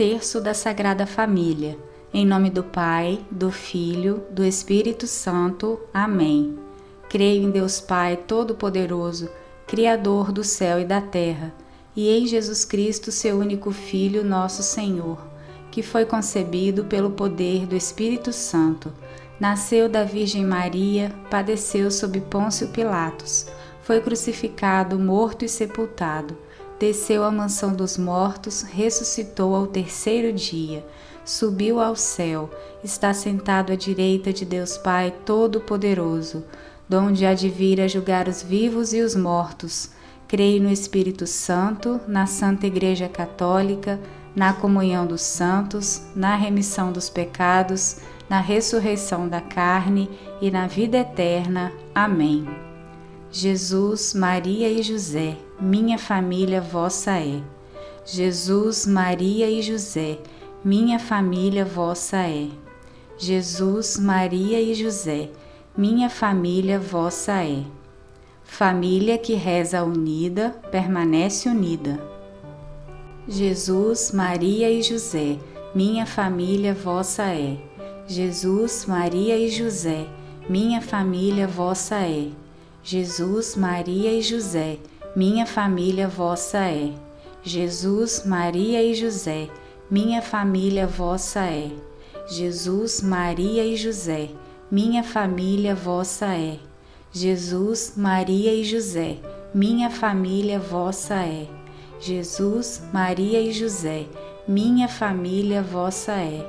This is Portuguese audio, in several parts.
terço da Sagrada Família. Em nome do Pai, do Filho, do Espírito Santo. Amém. Creio em Deus Pai Todo-Poderoso, Criador do céu e da terra, e em Jesus Cristo, seu único Filho, nosso Senhor, que foi concebido pelo poder do Espírito Santo. Nasceu da Virgem Maria, padeceu sob Pôncio Pilatos, foi crucificado, morto e sepultado desceu à mansão dos mortos, ressuscitou ao terceiro dia, subiu ao céu, está sentado à direita de Deus Pai Todo-Poderoso, donde há de vir a julgar os vivos e os mortos. Creio no Espírito Santo, na Santa Igreja Católica, na comunhão dos santos, na remissão dos pecados, na ressurreição da carne e na vida eterna. Amém. Jesus, Maria e José, minha família vossa é. Jesus, Maria e José, minha família vossa é. Jesus, Maria e José, minha família vossa é. Família que reza unida, permanece unida. Jesus, Maria e José, minha família vossa é. Jesus, Maria e José, minha família vossa é. Jesus, Maria e José, minha família vossa é. Jesus, Maria e José, minha família vossa é. Jesus, Maria e José, minha família vossa é. Jesus, Maria e José, minha família vossa é. Jesus, Maria e José, minha família vossa é.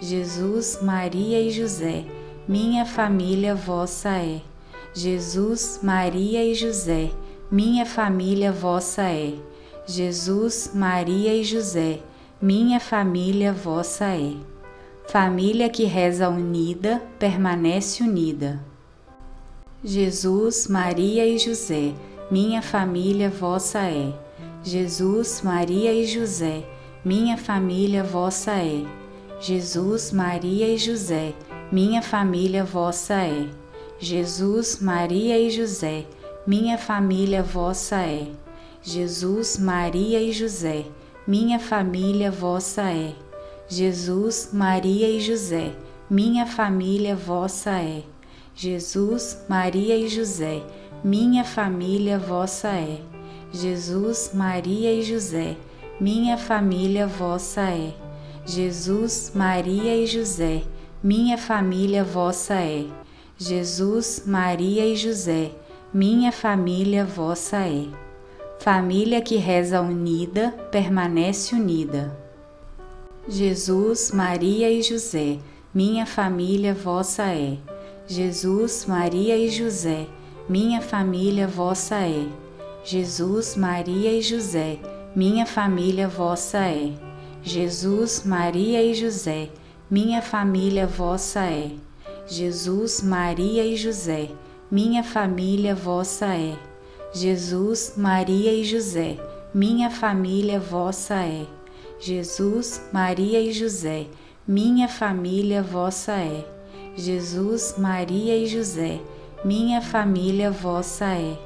Jesus, Maria e José, minha família vossa é. Jesus, Maria e José, minha família vossa é. Jesus, Maria e José, minha família vossa é. Família que reza unida, permanece unida. Jesus, Maria e José, minha família vossa é. Jesus, Maria e José, minha família vossa é. Jesus, Maria e José, minha família vossa é. Jesus, Maria e José, minha família vossa é. Jesus, Maria e José, minha família vossa é. Jesus, Maria e José, minha família vossa é. Jesus, Maria e José, minha família vossa é. Jesus, Maria e José, minha família vossa é. Jesus, Maria e José, minha família vossa é. Jesus, Maria e José, minha família vossa é. Família que reza unida, permanece unida. Jesus, Maria e José, minha família vossa é. Jesus, Maria e José, minha família vossa é. Jesus, Maria e José, minha família vossa é. Jesus, Maria e José, minha família vossa é. Jesus, Maria e José, minha família vossa é. Jesus, Maria e José, minha família vossa é. Jesus, Maria e José, minha família vossa é. Jesus, Maria e José, minha família vossa é.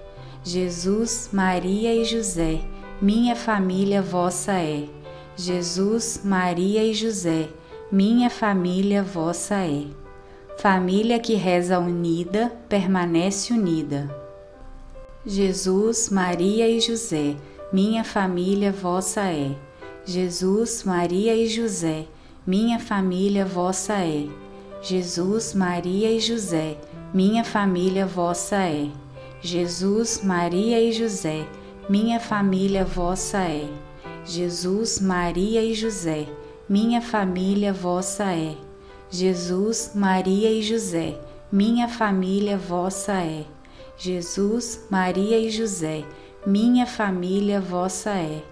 Jesus, Maria e José, minha família vossa é. Jesus, Maria e José, minha família vossa é. Família que reza unida, permanece unida. Jesus, Maria e José, minha família vossa é. Jesus, Maria e José, minha família vossa é. Jesus, Maria e José, minha família vossa é. Jesus, Maria e José, minha família vossa é. Jesus, Maria e José, minha família vossa é. Jesus, Maria e José, minha família vossa é. Jesus, Maria e José, minha família vossa é.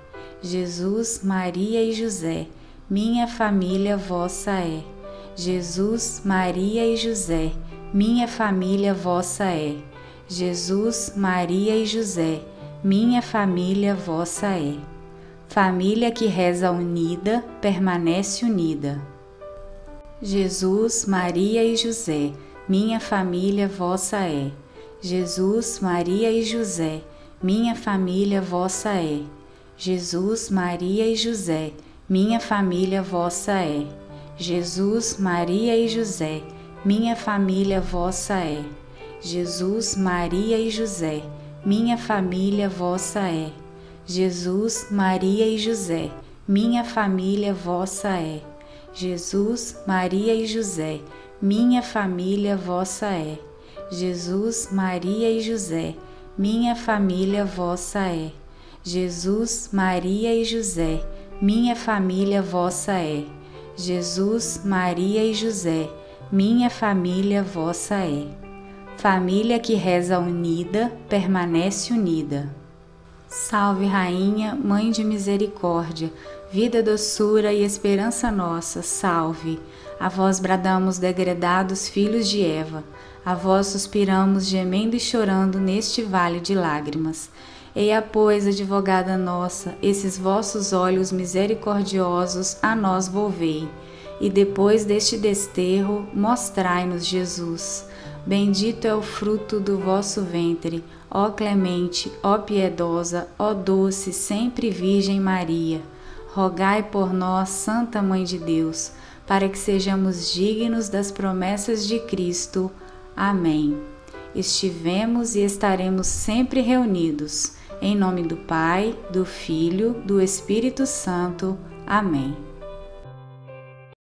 Jesus, Maria e José, minha família vossa é. Jesus, Maria e José, minha família vossa é. Jesus, Maria e José, minha família vossa é. Família que reza unida, permanece unida. Jesus, Maria e José, minha família vossa é. Jesus, Maria e José, minha família vossa é. Jesus, Maria e José, minha família vossa é. Jesus, Maria e José, minha família vossa é. Jesus, Maria e José, minha família vossa é. Jesus, Maria e José, minha família vossa é. Jesus, Maria e José, minha família vossa é. Jesus, Maria e José, minha família vossa é. Jesus, Maria e José, minha família vossa é. Jesus, Maria e José, minha família vossa é. Família que reza unida, permanece unida. Salve, Rainha, Mãe de Misericórdia, vida, doçura e esperança nossa, salve. A vós bradamos, degredados filhos de Eva, a vós suspiramos, gemendo e chorando neste vale de lágrimas. Eia, pois, advogada nossa, esses vossos olhos misericordiosos a nós volvei, e depois deste desterro, mostrai-nos Jesus. Bendito é o fruto do vosso ventre, ó clemente, ó piedosa, ó doce, sempre Virgem Maria. Rogai por nós, Santa Mãe de Deus, para que sejamos dignos das promessas de Cristo. Amém. Estivemos e estaremos sempre reunidos. Em nome do Pai, do Filho, do Espírito Santo. Amém.